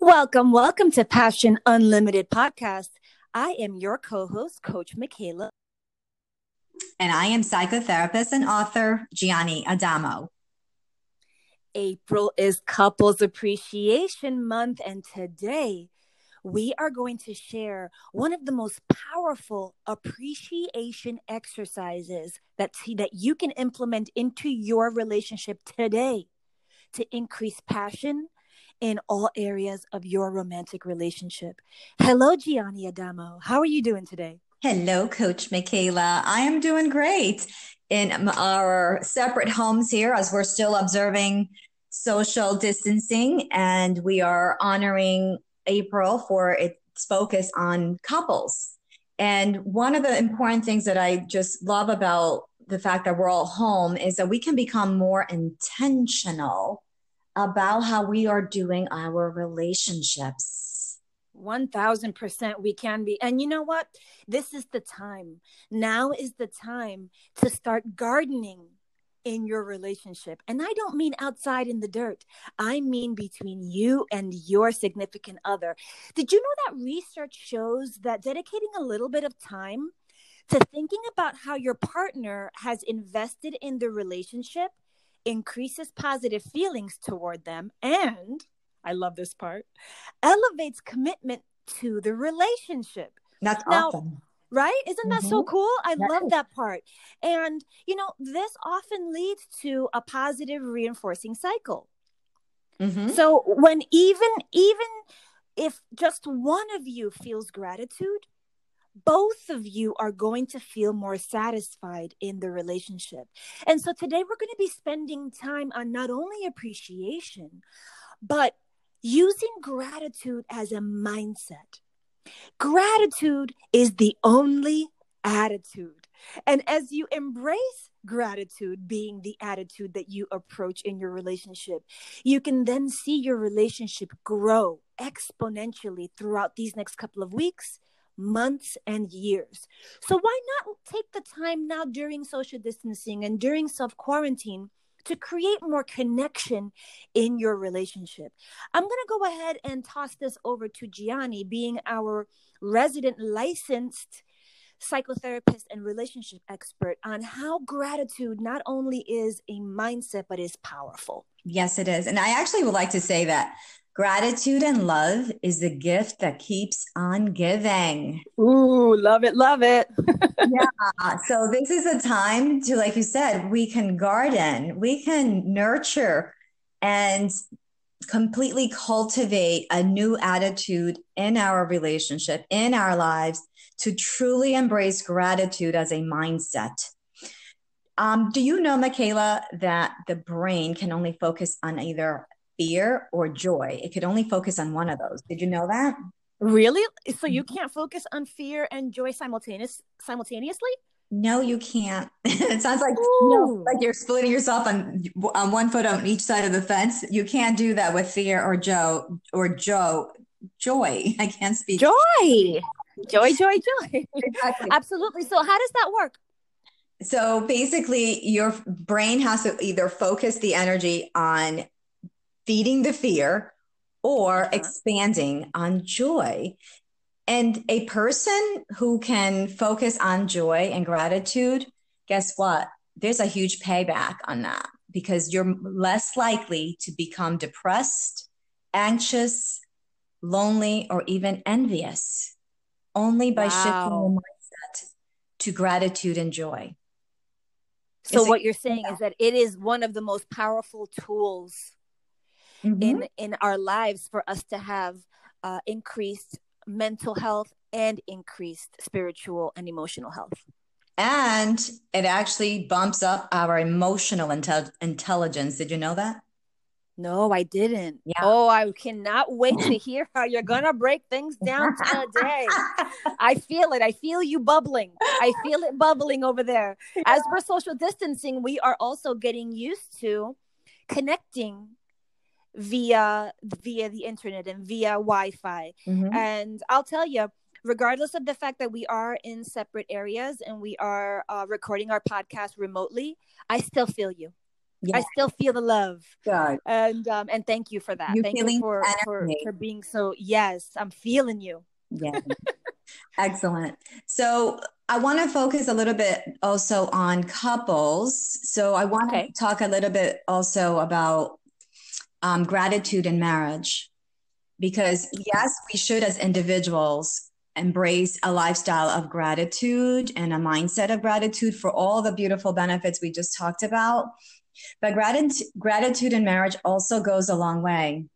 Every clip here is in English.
Welcome, welcome to Passion Unlimited podcast. I am your co-host, Coach Michaela. And I am psychotherapist and author Gianni Adamo. April is Couples Appreciation Month, and today we are going to share one of the most powerful appreciation exercises that, that you can implement into your relationship today to increase passion in all areas of your romantic relationship. Hello, Gianni Adamo. How are you doing today? Hello, Coach Michaela. I am doing great in our separate homes here as we're still observing social distancing and we are honoring April for its focus on couples. And one of the important things that I just love about the fact that we're all home is that we can become more intentional about how we are doing our relationships. 1000% we can be. And you know what? This is the time. Now is the time to start gardening in your relationship. And I don't mean outside in the dirt, I mean between you and your significant other. Did you know that research shows that dedicating a little bit of time to thinking about how your partner has invested in the relationship increases positive feelings toward them, and I love this part, elevates commitment to the relationship. That's now, awesome. Right? Isn't that mm-hmm. so cool? I love that part. And, you know, this often leads to a positive reinforcing cycle. Mm-hmm. So when even, even if just one of you feels gratitude, both of you are going to feel more satisfied in the relationship. And so today we're going to be spending time on not only appreciation, but using gratitude as a mindset. Gratitude is the only attitude. And as you embrace gratitude being the attitude that you approach in your relationship, you can then see your relationship grow exponentially throughout these next couple of weeks months and years. So why not take the time now during social distancing and during self quarantine to create more connection in your relationship? I'm going to go ahead and toss this over to Gianni, being our resident licensed psychotherapist and relationship expert on how gratitude not only is a mindset but is powerful. Yes, it is. And I actually would like to say that Gratitude and love is the gift that keeps on giving. Ooh, love it, love it. yeah. So this is a time to, like you said, we can garden, we can nurture and completely cultivate a new attitude in our relationship, in our lives, to truly embrace gratitude as a mindset. Um, do you know, Michaela, that the brain can only focus on either fear or joy. It could only focus on one of those. Did you know that? Really? So you mm-hmm. can't focus on fear and joy simultaneous simultaneously? No, you can't. it sounds like know, like you're splitting yourself on on one foot on each side of the fence. You can't do that with fear or Joe or Joe joy. I can't speak. Joy, joy, joy, joy. Exactly. Absolutely. So how does that work? So basically, your brain has to either focus the energy on feeding the fear or uh-huh. expanding on joy. And a person who can focus on joy and gratitude, guess what? There's a huge payback on that because you're less likely to become depressed, anxious, lonely, or even envious only by wow. shifting your mindset to gratitude and joy. So, what you're saying is that it is one of the most powerful tools mm-hmm. in in our lives for us to have uh, increased mental health and increased spiritual and emotional health. And it actually bumps up our emotional intel- intelligence. Did you know that no, I didn't. Yeah. Oh, I cannot wait to hear how you're going to break things down today. I feel it. I feel you bubbling. I feel it bubbling over there. As we're social distancing, we are also getting used to connecting via via the internet and via Wi-Fi. Mm-hmm. And I'll tell you, regardless of the fact that we are in separate areas and we are uh, recording our podcast remotely, I still feel you. Yeah. I still feel the love. Good. And um, and thank you for that. You're thank you for, for for being so yes, I'm feeling you. Yeah. Excellent. So I want to focus a little bit also on couples. So I want okay. to talk a little bit also about um, gratitude in marriage. Because yes, we should as individuals embrace a lifestyle of gratitude and a mindset of gratitude for all the beautiful benefits we just talked about. But gratitude, gratitude in marriage also goes a long way.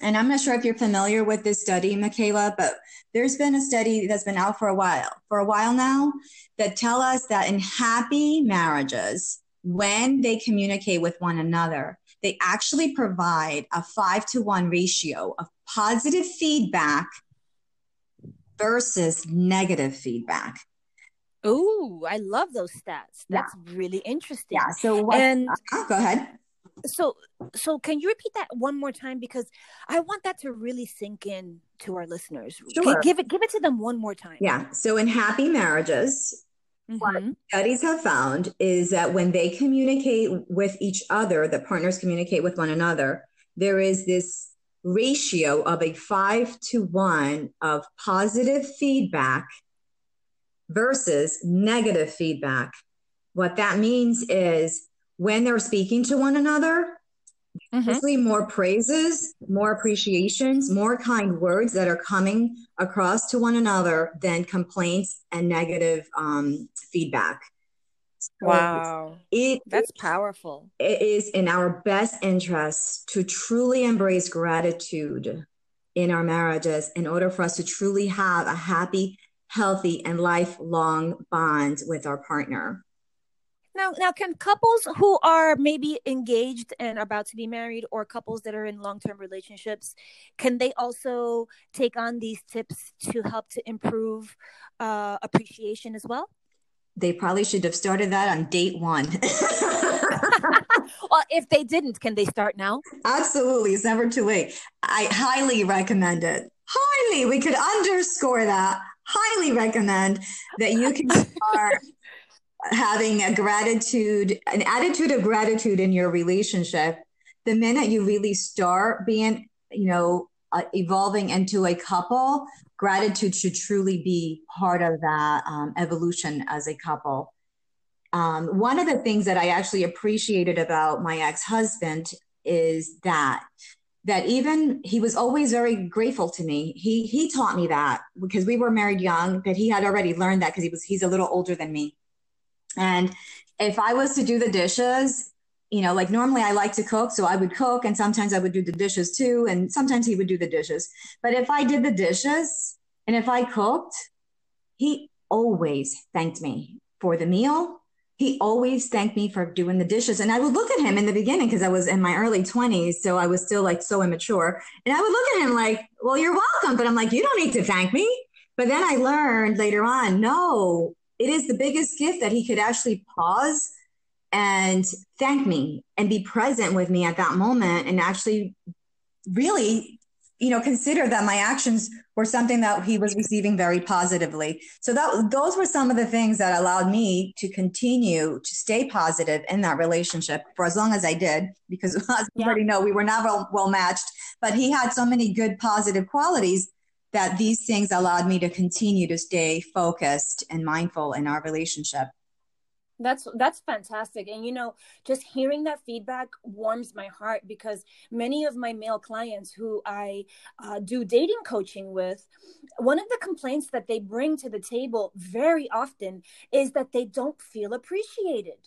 And I'm not sure if you're familiar with this study, Michaela, but there's been a study that's been out for a while, for a while now, that tell us that in happy marriages, when they communicate with one another, they actually provide a five to one ratio of positive feedback versus negative feedback. Oh, I love those stats. That's yeah. really interesting. Yeah. So what, and uh, go ahead. So so can you repeat that one more time because I want that to really sink in to our listeners. Sure. Give it give it to them one more time. Yeah. So in happy marriages, mm-hmm. what studies have found is that when they communicate with each other, the partners communicate with one another, there is this ratio of a five to one of positive feedback versus negative feedback. What that means is when they're speaking to one another, mm-hmm. more praises, more appreciations, more kind words that are coming across to one another than complaints and negative um, feedback. So wow. It, That's powerful. It is in our best interest to truly embrace gratitude in our marriages in order for us to truly have a happy, healthy, and lifelong bond with our partner. Now, now, can couples who are maybe engaged and about to be married, or couples that are in long-term relationships, can they also take on these tips to help to improve uh, appreciation as well? they probably should have started that on date one. well, if they didn't, can they start now? Absolutely. It's never too late. I highly recommend it. Highly. We could underscore that. Highly recommend that you can start having a gratitude, an attitude of gratitude in your relationship. The minute you really start being, you know, uh, evolving into a couple, gratitude should truly be part of that um, evolution as a couple. Um, one of the things that I actually appreciated about my ex-husband is that that even he was always very grateful to me. He he taught me that because we were married young, that he had already learned that because he was he's a little older than me. And if I was to do the dishes, you know, like normally I like to cook, so I would cook and sometimes I would do the dishes too. And sometimes he would do the dishes. But if I did the dishes and if I cooked, he always thanked me for the meal. He always thanked me for doing the dishes. And I would look at him in the beginning because I was in my early 20s. So I was still like so immature. And I would look at him like, well, you're welcome. But I'm like, you don't need to thank me. But then I learned later on, no, it is the biggest gift that he could actually pause and thank me and be present with me at that moment and actually really you know consider that my actions were something that he was receiving very positively so that those were some of the things that allowed me to continue to stay positive in that relationship for as long as i did because as you yeah. already know we were not well, well matched but he had so many good positive qualities that these things allowed me to continue to stay focused and mindful in our relationship that's that's fantastic. And you know just hearing that feedback warms my heart because many of my male clients who i uh, do dating coaching with one of the complaints that they bring to the table very often is that they don't feel appreciated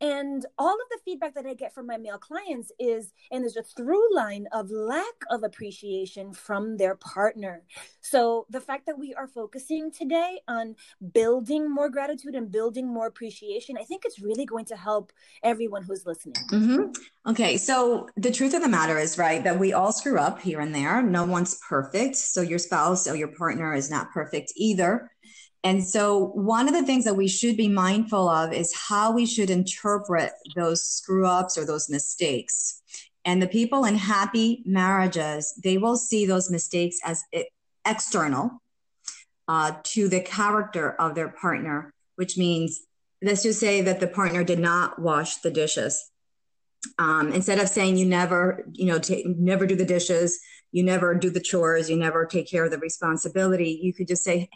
and all of the feedback that I get from my male clients is, and there's a through line of lack of appreciation from their partner. So the fact that we are focusing today on building more gratitude and building more appreciation, I think it's really going to help everyone who's listening. Mm-hmm. Okay. So the truth of the matter is, right, that we all screw up here and there. No one's perfect. So your spouse or your partner is not perfect either. And so, one of the things that we should be mindful of is how we should interpret those screw ups or those mistakes. And the people in happy marriages, they will see those mistakes as external uh, to the character of their partner, which means, let's just say that the partner did not wash the dishes. Um, instead of saying you never, you know, t- never do the dishes, you never do the chores, you never take care of the responsibility, you could just say,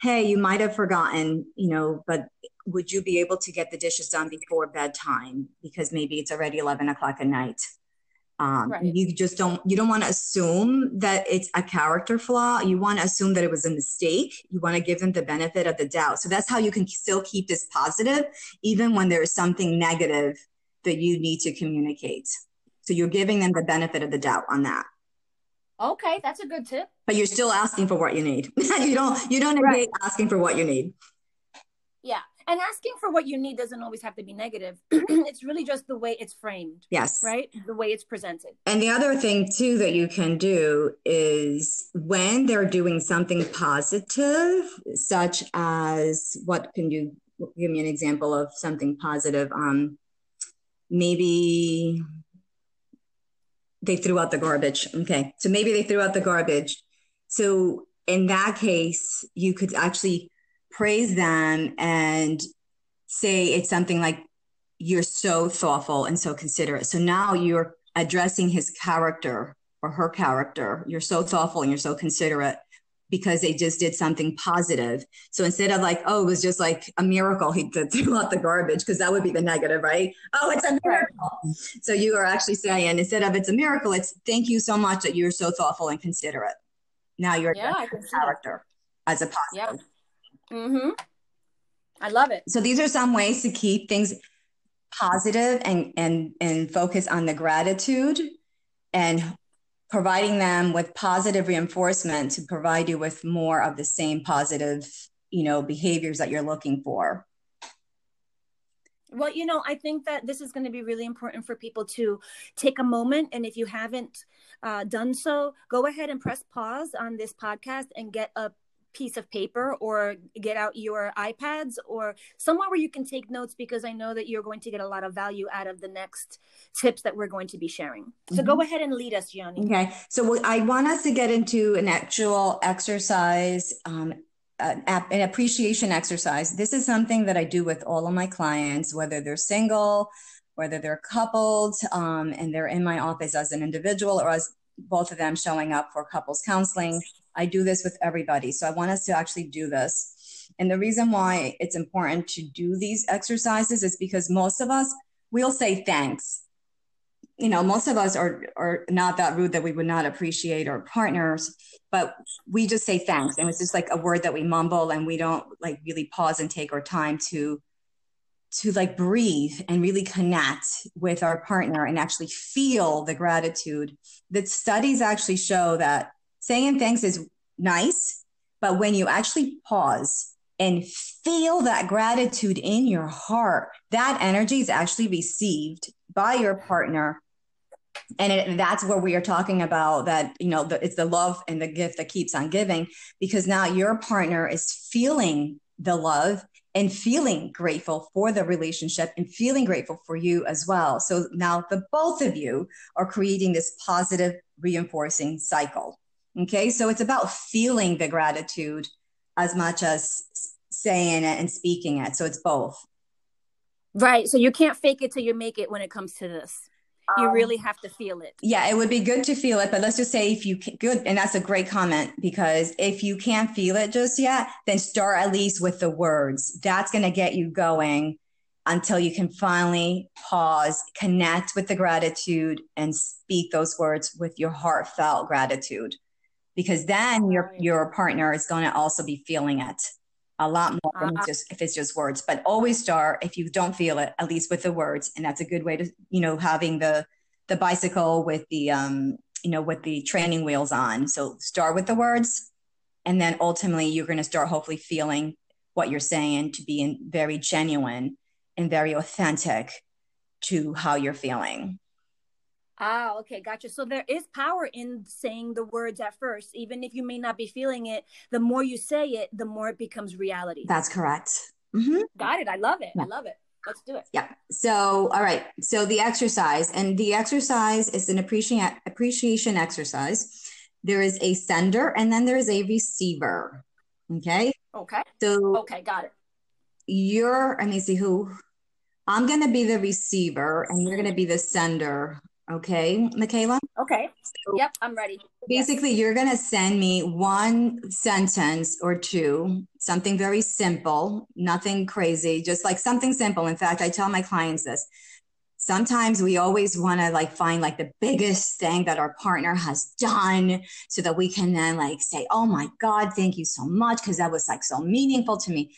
hey, you might have forgotten, you know, but would you be able to get the dishes done before bedtime? Because maybe it's already 11 o'clock at night. Um, right. You just don't you don't want to assume that it's a character flaw. You want to assume that it was a mistake. You want to give them the benefit of the doubt. So that's how you can still keep this positive, even when there is something negative that you need to communicate. So you're giving them the benefit of the doubt on that. Okay, that's a good tip. But you're still asking for what you need. you don't you don't negate right. asking for what you need. Yeah. And asking for what you need doesn't always have to be negative. it's really just the way it's framed. Yes. Right? The way it's presented. And the other thing too that you can do is when they're doing something positive, such as what can you give me an example of something positive? Um maybe they threw out the garbage. Okay. So maybe they threw out the garbage. So in that case, you could actually praise them and say it's something like, you're so thoughtful and so considerate. So now you're addressing his character or her character. You're so thoughtful and you're so considerate because they just did something positive. So instead of like, oh, it was just like a miracle he threw out the garbage, because that would be the negative, right? Oh, it's a miracle. So you are actually saying instead of it's a miracle, it's thank you so much that you're so thoughtful and considerate. Now you're yeah, a character as a positive. Yeah. Mm-hmm. I love it. So these are some ways to keep things positive and and and focus on the gratitude and providing them with positive reinforcement to provide you with more of the same positive you know behaviors that you're looking for. Well you know i think that this is going to be really important for people to take a moment and if you haven't uh, done so go ahead and press pause on this podcast and get a piece of paper or get out your iPads or somewhere where you can take notes because I know that you're going to get a lot of value out of the next tips that we're going to be sharing. So mm-hmm. go ahead and lead us, Gianni. Okay. So I want us to get into an actual exercise. Um, an, an appreciation exercise. This is something that I do with all of my clients, whether they're single, whether they're coupled, um, and they're in my office as an individual or as both of them showing up for couples counseling. I do this with everybody. So I want us to actually do this. And the reason why it's important to do these exercises is because most of us, we'll say thanks. You know, most of us are, are not that rude that we would not appreciate our partners, but we just say thanks. And it's just like a word that we mumble and we don't like really pause and take our time to to like breathe and really connect with our partner and actually feel the gratitude. The studies actually show that saying thanks is nice, but when you actually pause and feel that gratitude in your heart, that energy is actually received by your partner. And it, that's where we are talking about that, you know, the, it's the love and the gift that keeps on giving because now your partner is feeling the love and feeling grateful for the relationship and feeling grateful for you as well. So now the both of you are creating this positive reinforcing cycle. Okay. So it's about feeling the gratitude as much as saying it and speaking it. So it's both. Right. So you can't fake it till you make it when it comes to this. You um, really have to feel it. Yeah, it would be good to feel it, but let's just say if you can, good, and that's a great comment because if you can't feel it just yet, then start at least with the words. That's going to get you going until you can finally pause, connect with the gratitude, and speak those words with your heartfelt gratitude because then your your partner is going to also be feeling it a lot more than uh-huh. just if it's just words. But always start if you don't feel it at least with the words. And that's a good way to you know having the the bicycle with the um you know with the training wheels on. So start with the words and then ultimately you're going to start hopefully feeling what you're saying to be in very genuine and very authentic to how you're feeling Ah, okay, gotcha. So there is power in saying the words at first, even if you may not be feeling it. The more you say it, the more it becomes reality. That's correct. Mm-hmm. Got it. I love it. Yeah. I love it. Let's do it. Yeah. So, all right. So the exercise, and the exercise is an appreciation appreciation exercise. There is a sender, and then there is a receiver. Okay. Okay. So okay, got it. You're. Let me see who I'm going to be the receiver and you're going to be the sender. Okay, Michaela? Okay. So yep, I'm ready. Basically, yes. you're going to send me one sentence or two, something very simple, nothing crazy, just like something simple. In fact, I tell my clients this. Sometimes we always want to like find like the biggest thing that our partner has done so that we can then like say, Oh my God, thank you so much. Cause that was like so meaningful to me.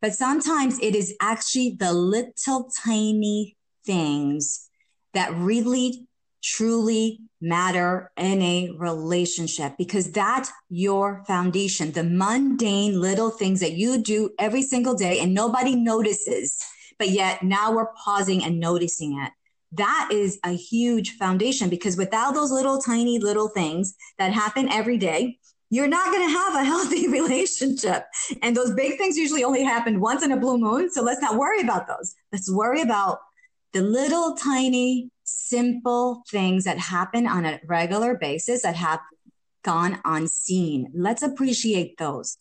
But sometimes it is actually the little tiny things that really truly matter in a relationship because that's your foundation. The mundane little things that you do every single day and nobody notices, but yet now we're pausing and noticing it. That is a huge foundation because without those little tiny little things that happen every day, you're not going to have a healthy relationship. And those big things usually only happen once in a blue moon. So let's not worry about those. Let's worry about the little tiny, simple things that happen on a regular basis that have gone unseen. Let's appreciate those.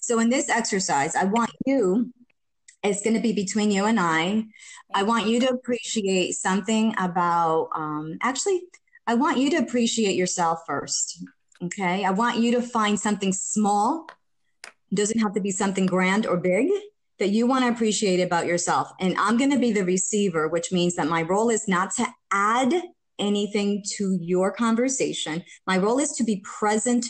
So in this exercise, I want you, it's going to be between you and I. I want you to appreciate something about, um, actually, I want you to appreciate yourself first. Okay. I want you to find something small. Doesn't have to be something grand or big that you want to appreciate about yourself. And I'm going to be the receiver, which means that my role is not to add anything to your conversation. My role is to be present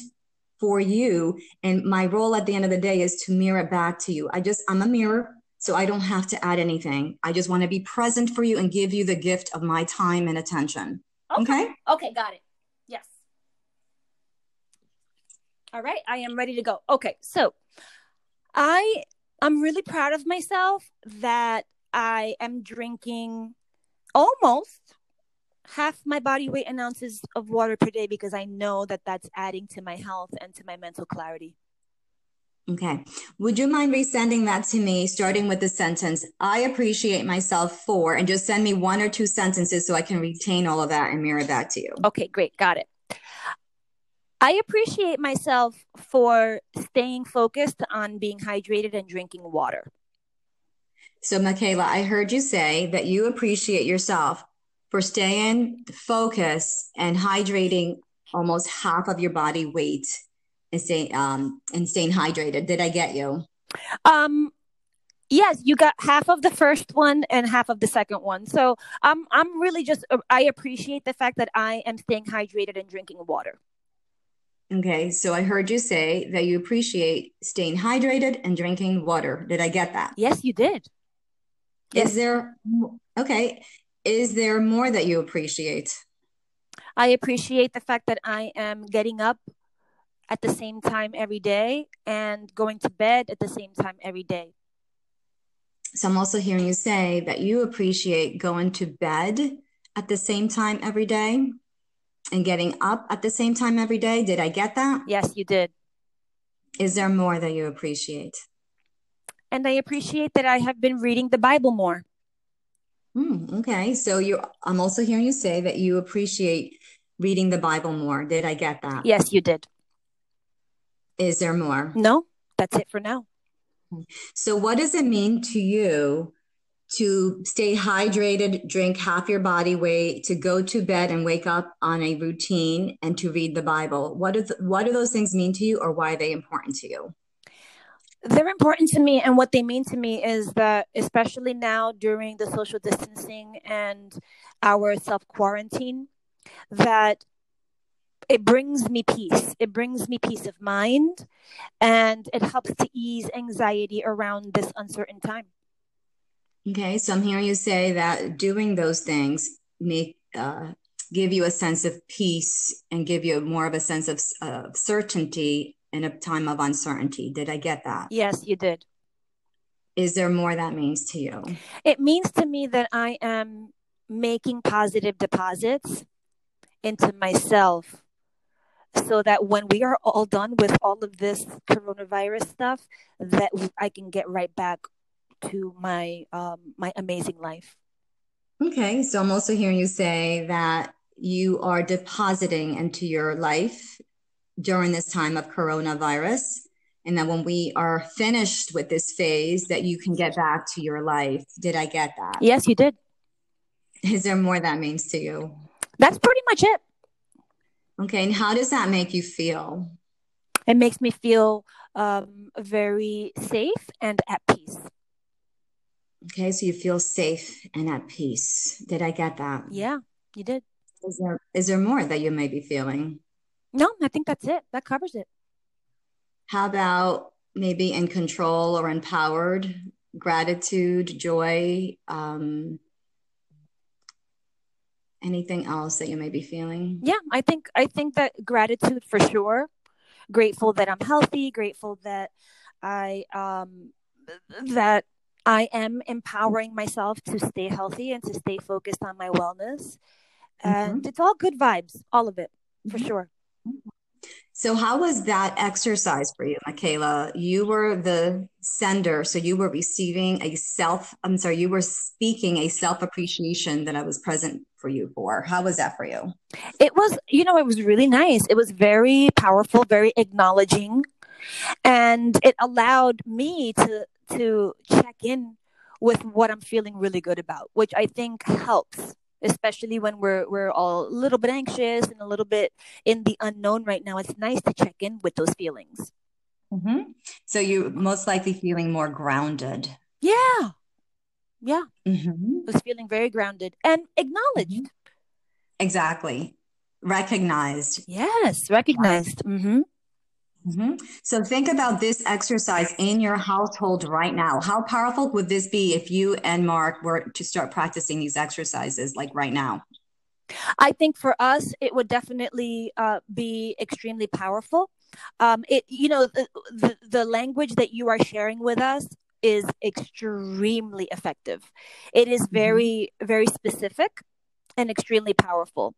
for you. And my role at the end of the day is to mirror it back to you. I just, I'm a mirror. So I don't have to add anything. I just want to be present for you and give you the gift of my time and attention. Okay. Okay, okay got it. Yes. All right, I am ready to go. Okay, so I I'm really proud of myself that I am drinking almost half my body weight in ounces of water per day because I know that that's adding to my health and to my mental clarity. Okay. Would you mind resending that to me, starting with the sentence, I appreciate myself for, and just send me one or two sentences so I can retain all of that and mirror that to you? Okay, great. Got it. I appreciate myself for staying focused on being hydrated and drinking water. So, Michaela, I heard you say that you appreciate yourself for staying focused and hydrating almost half of your body weight and staying um and staying hydrated. Did I get you? Um yes, you got half of the first one and half of the second one. So I'm I'm really just I appreciate the fact that I am staying hydrated and drinking water. Okay, so I heard you say that you appreciate staying hydrated and drinking water. Did I get that? Yes, you did. Yes. Is there okay? Is there more that you appreciate? I appreciate the fact that I am getting up at the same time every day and going to bed at the same time every day. So I'm also hearing you say that you appreciate going to bed at the same time every day and getting up at the same time every day. Did I get that? Yes, you did. Is there more that you appreciate? And I appreciate that I have been reading the Bible more. Mm, okay. So you I'm also hearing you say that you appreciate reading the Bible more. Did I get that? Yes, you did. Is there more? No, that's it for now. So what does it mean to you to stay hydrated, drink half your body weight, to go to bed and wake up on a routine, and to read the Bible. What, is, what do those things mean to you, or why are they important to you? They're important to me, and what they mean to me is that, especially now during the social distancing and our self quarantine, that it brings me peace. It brings me peace of mind, and it helps to ease anxiety around this uncertain time. Okay, so I'm hearing you say that doing those things make uh, give you a sense of peace and give you more of a sense of uh, certainty in a time of uncertainty. Did I get that? Yes, you did. Is there more that means to you? It means to me that I am making positive deposits into myself so that when we are all done with all of this coronavirus stuff that I can get right back to my um, my amazing life. Okay, so I'm also hearing you say that you are depositing into your life during this time of coronavirus, and that when we are finished with this phase that you can get back to your life. Did i get that? Yes you did. Is there more that means to you? That's pretty much it. Okay and how does that make you feel? It makes me feel um, very safe and at peace okay so you feel safe and at peace did i get that yeah you did is there is there more that you may be feeling no i think that's it that covers it how about maybe in control or empowered? Gratitude, joy, um, anything else that you may be feeling? Yeah, I think I think that gratitude for sure. Grateful that I'm healthy. Grateful that I um, that I am empowering myself to stay healthy and to stay focused on my wellness. Mm-hmm. And it's all good vibes, all of it, for mm-hmm. sure. So, how was that exercise for you, Michaela? You were the sender, so you were receiving a self, I'm sorry, you were speaking a self appreciation that I was present for you for. How was that for you? It was, you know, it was really nice. It was very powerful, very acknowledging, and it allowed me to to check in with what I'm feeling really good about, which I think helps especially when we're we're all a little bit anxious and a little bit in the unknown right now. It's nice to check in with those feelings. Mm-hmm. so you're most likely feeling more grounded. Yeah. Yeah. Mm-hmm. was feeling very grounded and acknowledged. Mm-hmm. exactly. Recognized. Yes recognized. Mm-hmm. Mm-hmm. So think about this exercise in your household right now. How powerful would this be if you and Mark were to start practicing these exercises like right now? I think for us, it would definitely uh, be extremely powerful. Um, it, you know, the, the, the language that you are sharing with us is extremely effective. It is mm-hmm. very, very specific and extremely powerful.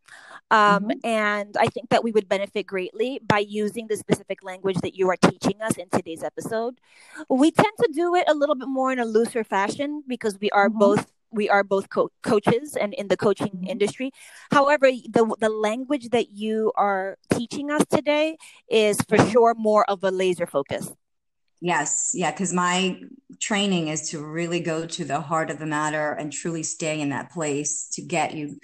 Um, mm-hmm. And I think that we would benefit greatly by using the specific language that you are teaching us in today's episode. We tend to do it a little bit more in a looser fashion because we are mm-hmm. both we are both co- coaches and in the coaching mm-hmm. industry. However, the the language that you are teaching us today is for mm-hmm. sure more of a laser focus. Yes, yeah, because my training is to really go to the heart of the matter and truly stay in that place to get you,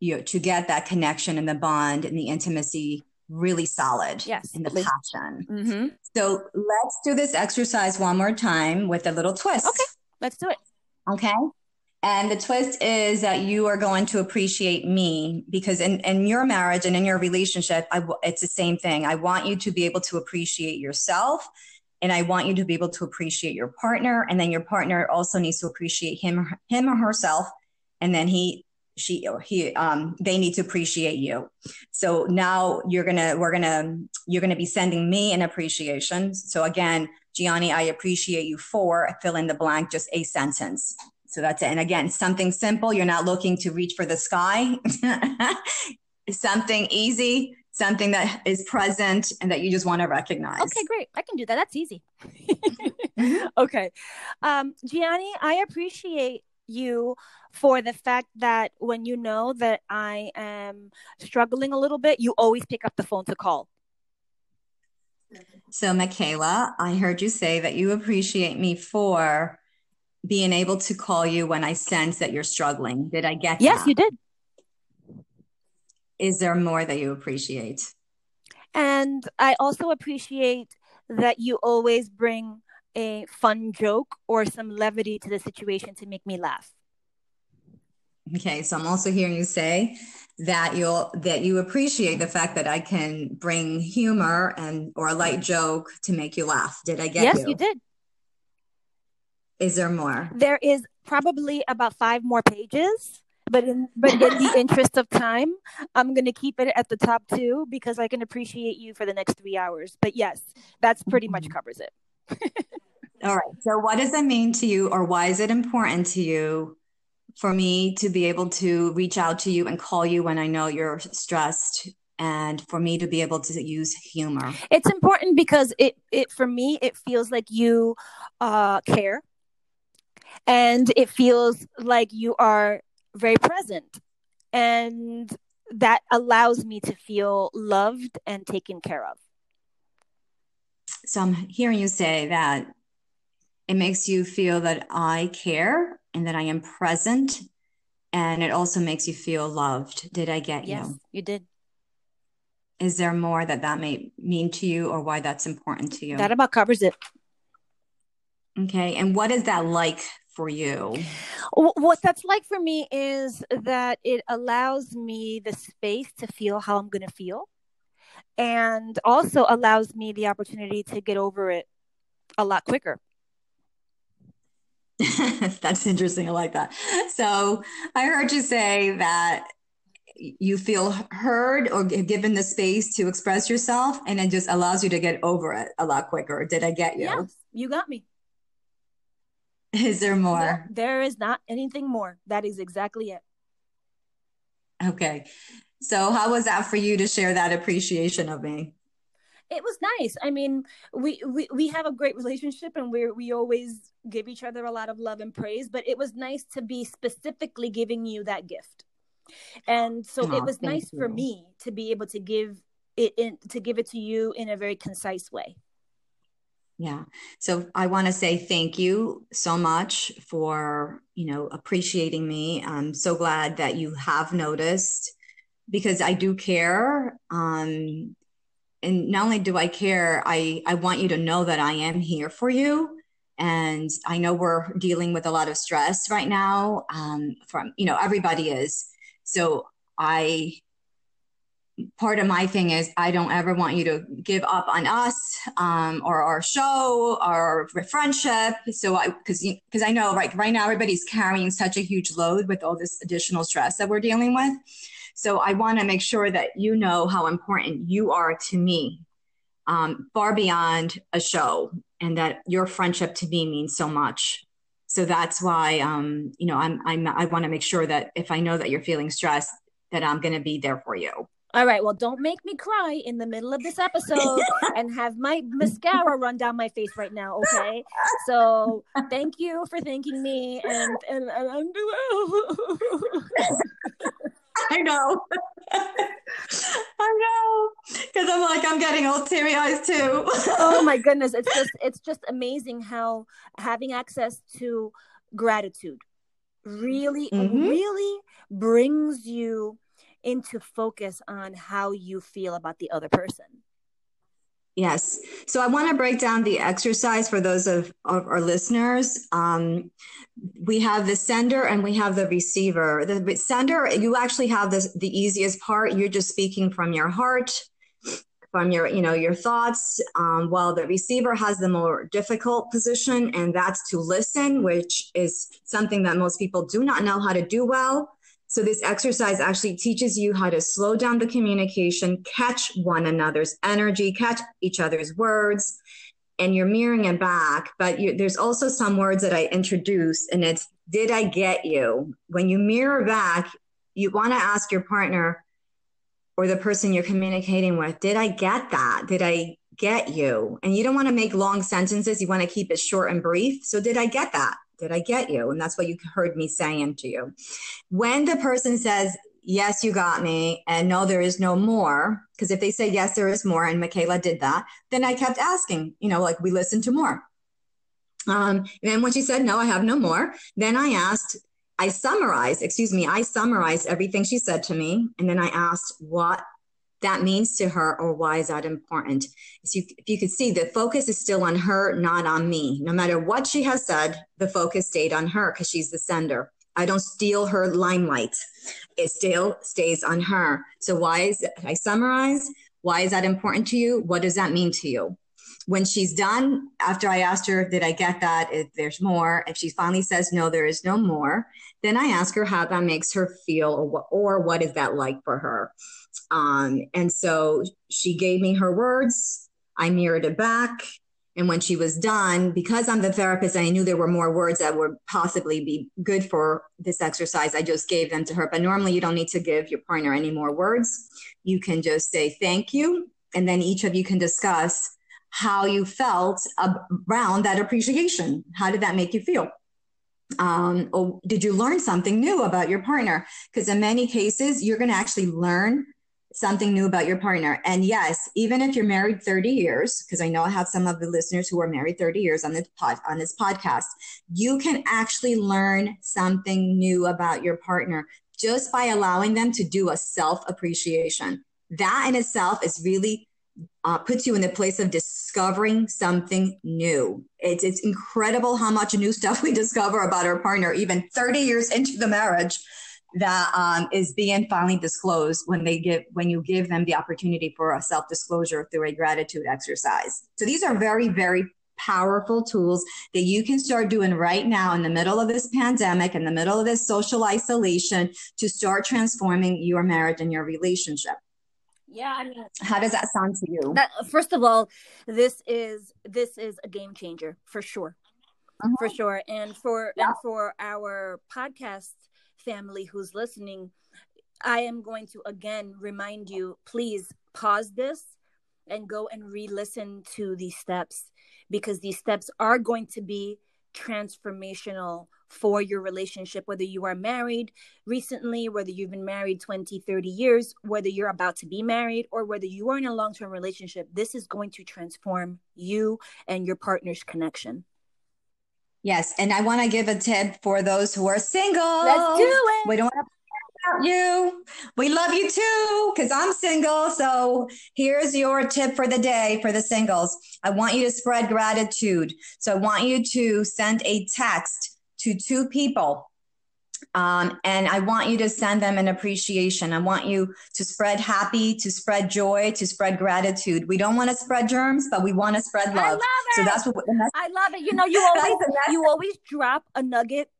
you know, to get that connection and the bond and the intimacy really solid. Yes, and the passion. Mm-hmm. So let's do this exercise one more time with a little twist. Okay, let's do it. Okay. And the twist is that you are going to appreciate me because in, in your marriage and in your relationship, I, it's the same thing. I want you to be able to appreciate yourself and I want you to be able to appreciate your partner, and then your partner also needs to appreciate him, him or herself, and then he, she, he, um, they need to appreciate you. So now you're gonna, we're gonna, you're gonna be sending me an appreciation. So again, Gianni, I appreciate you for fill in the blank, just a sentence. So that's it. And again, something simple. You're not looking to reach for the sky. something easy something that is present and that you just want to recognize. Okay, great. I can do that. That's easy. mm-hmm. Okay. Um, Gianni, I appreciate you for the fact that when you know that I am struggling a little bit, you always pick up the phone to call. So, Michaela, I heard you say that you appreciate me for being able to call you when I sense that you're struggling. Did I get yes, that? you did is there more that you appreciate? And I also appreciate that you always bring a fun joke or some levity to the situation to make me laugh. Okay, so I'm also hearing you say that you'll that you appreciate the fact that I can bring humor and or a light joke to make you laugh. Did I get yes, you? Yes, you did. Is there more? There is probably about five more pages but in but in the interest of time, I'm gonna keep it at the top two because I can appreciate you for the next three hours. But yes, that's pretty much mm-hmm. covers it. All right. So what does that mean to you or why is it important to you for me to be able to reach out to you and call you when I know you're stressed and for me to be able to use humor? It's important because it it for me it feels like you uh care and it feels like you are very present. And that allows me to feel loved and taken care of. so I'm hearing you say that it makes you feel that I care and that I am present. And it also makes you feel loved. Did I get yes, you? Yes, you did. Is there more that that may mean to you or why that's important to you? That about covers it. Okay. And what is that like for you? What that's like for me is that it allows me the space to feel how I'm going to feel and also allows me the opportunity to get over it a lot quicker. That's interesting. I like that. So I heard you say that you feel heard or given the space to express yourself, and it just allows you to get over it a lot quicker. Did I get you? Yes, you got me. Is there more? No, there is not anything more. That is exactly it. Okay. So, how was that for you to share that appreciation of me? It was nice. I mean, we we, we have a great relationship and we we always give each other a lot of love and praise, but it was nice to be specifically giving you that gift. And so oh, it was nice you. for me to be able to give it in to give it to you in a very concise way. Yeah. So I want to say thank you so much for, you know, appreciating me. I'm so glad that you have noticed because I do care. Um, and not only do I care, I, I want you to know that I am here for you. And I know we're dealing with a lot of stress right now. Um, from, you know, everybody is. So I part of my thing is I don't ever want you to give up on us um, or our show or our friendship. So I, because because I know right right now everybody's carrying such a huge load with all this additional stress that we're dealing with. So I want to make sure that you know how important you are to me, um, far beyond a show, and that your friendship to me means so much. So that's why, um, you know, I'm, I'm I want to make sure that if I know that you're feeling stressed, that I'm going to be there for you. All right. Well, don't make me cry in the middle of this episode and have my mascara run down my face right now. Okay. So thank you for thanking me, and and, and I'm. I know. I know. Because I'm like, I'm getting all teary eyes too. oh my goodness. It's just it's just amazing how having access to gratitude really, mm-hmm. really brings you into focus on how you feel about the other person. Yes. So I want to break down the exercise for those of, of our listeners. Um, we have the sender and we have the receiver. The sender, you actually have this, the easiest part. You're just speaking from your heart, from your, you know, your thoughts. Um, while the receiver has the more difficult position, and that's to listen, which is something that most people do not know how to do well. So this exercise actually teaches you how to slow down the communication, catch one another's energy, catch each other's words, and you're mirroring it back. But you, there's also some words that I introduce, and it's "Did I get you?" When you mirror back, you want to ask your partner or the person you're communicating with, "Did I get that? Did I get you?" And you don't want to make long sentences. You want to keep it short and brief. So, did I get that? Did I get you? And that's what you heard me saying to you. When the person says, Yes, you got me, and no, there is no more, because if they say, Yes, there is more, and Michaela did that, then I kept asking, you know, like we listened to more. Um, and then when she said, No, I have no more, then I asked, I summarized, excuse me, I summarized everything she said to me. And then I asked, What that means to her or why is that important. So you, if you could see, the focus is still on her, not on me. No matter what she has said, the focus stayed on her because she's the sender. I don't steal her limelight. It still stays on her. So why is I summarize? Why is that important to you? What does that mean to you? When she's done, after I asked her, did I get that? If there's more, if she finally says no, there is no more, then I ask her how that makes her feel or what, or what is that like for her? Um, and so she gave me her words. I mirrored it back. And when she was done, because I'm the therapist and I knew there were more words that would possibly be good for this exercise, I just gave them to her. But normally you don't need to give your partner any more words. You can just say thank you. And then each of you can discuss how you felt around that appreciation. How did that make you feel? Um, or did you learn something new about your partner? Because in many cases, you're going to actually learn something new about your partner. And yes, even if you're married 30 years, because I know I have some of the listeners who are married 30 years on this pod, on this podcast, you can actually learn something new about your partner just by allowing them to do a self appreciation. That in itself is really uh, puts you in the place of discovering something new. It's, it's incredible how much new stuff we discover about our partner, even 30 years into the marriage that um, is being finally disclosed when they give when you give them the opportunity for a self disclosure through a gratitude exercise. So these are very very powerful tools that you can start doing right now in the middle of this pandemic, in the middle of this social isolation, to start transforming your marriage and your relationship. Yeah, I mean, how does that sound to you? That, first of all, this is this is a game changer for sure, uh-huh. for sure, and for yeah. and for our podcast family who's listening, I am going to again remind you please pause this and go and re listen to these steps because these steps are going to be transformational for your relationship, whether you are married recently, whether you've been married 20, 30 years, whether you're about to be married, or whether you are in a long term relationship. This is going to transform you and your partner's connection. Yes. And I want to give a tip for those who are single. Let's do it. We don't want to about you. We love you too, because I'm single. So here's your tip for the day for the singles. I want you to spread gratitude. So I want you to send a text to two people um, and I want you to send them an appreciation. I want you to spread happy, to spread joy, to spread gratitude. We don't want to spread germs, but we want to spread love. I love it. So that's what that's, I love it. You know, you always you always drop a nugget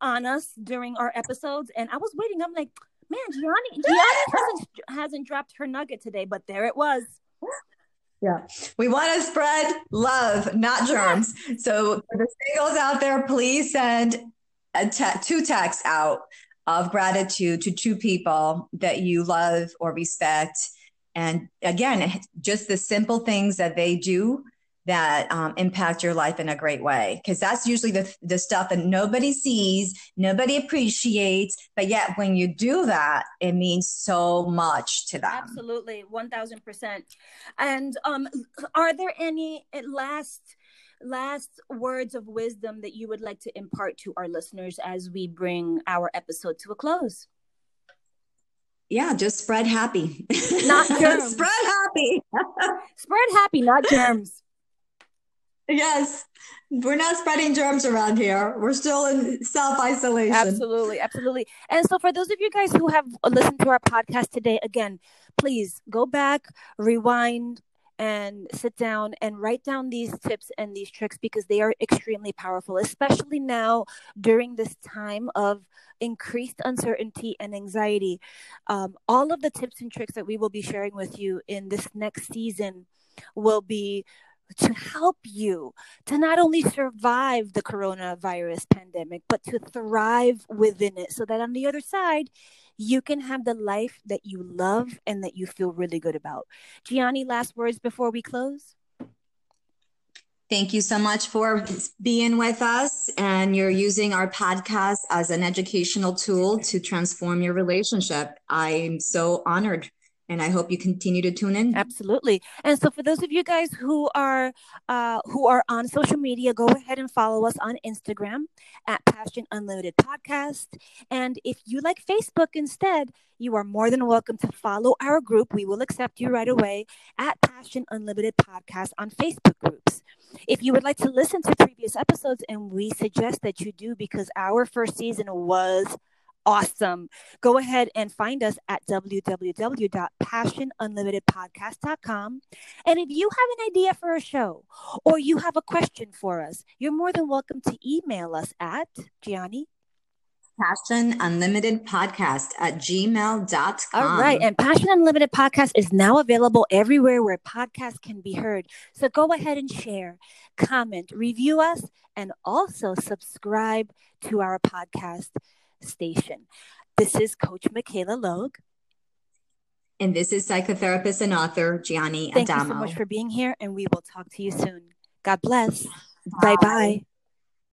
on us during our episodes, and I was waiting. I'm like, man, Gianni, Gianni hasn't hasn't dropped her nugget today, but there it was. Yeah. We want to spread love, not germs. So for the singles out there, please send a te- two texts out of gratitude to two people that you love or respect. And again, just the simple things that they do that um, impact your life in a great way. Because that's usually the, the stuff that nobody sees, nobody appreciates. But yet, when you do that, it means so much to them. Absolutely, 1000%. And um, are there any last last words of wisdom that you would like to impart to our listeners as we bring our episode to a close? Yeah, just spread happy. Not germs. spread happy. spread happy, not germs. Yes. We're not spreading germs around here. We're still in self isolation. Absolutely. Absolutely. And so, for those of you guys who have listened to our podcast today, again, please go back, rewind, and sit down and write down these tips and these tricks because they are extremely powerful, especially now during this time of increased uncertainty and anxiety. Um, all of the tips and tricks that we will be sharing with you in this next season will be to help you to not only survive the coronavirus pandemic, but to thrive within it so that on the other side, you can have the life that you love and that you feel really good about. Gianni, last words before we close? Thank you so much for being with us. And you're using our podcast as an educational tool to transform your relationship. I'm so honored and I hope you continue to tune in. Absolutely. And so for those of you guys who are uh, who are on social media, go ahead and follow us on Instagram at Passion Unlimited Podcast. And if you like Facebook instead, you are more than welcome to follow our group. We will accept you right away at Passion Unlimited Podcast on Facebook groups. If you would like to listen to previous episodes, and we suggest that you do because our first season was awesome. Go ahead and find us at www.passionunlimitedpodcast.com. And if you have an idea for a show or you have a question for us, you're more than welcome to email us at Gianni. Passion Unlimited Podcast at gmail.com. All right. And Passion Unlimited Podcast is now available everywhere where podcasts can be heard. So go ahead and share, comment, review us, and also subscribe to our podcast station. This is Coach Michaela Logue. And this is psychotherapist and author Gianni Thank Adamo. Thank you so much for being here, and we will talk to you soon. God bless. Bye bye.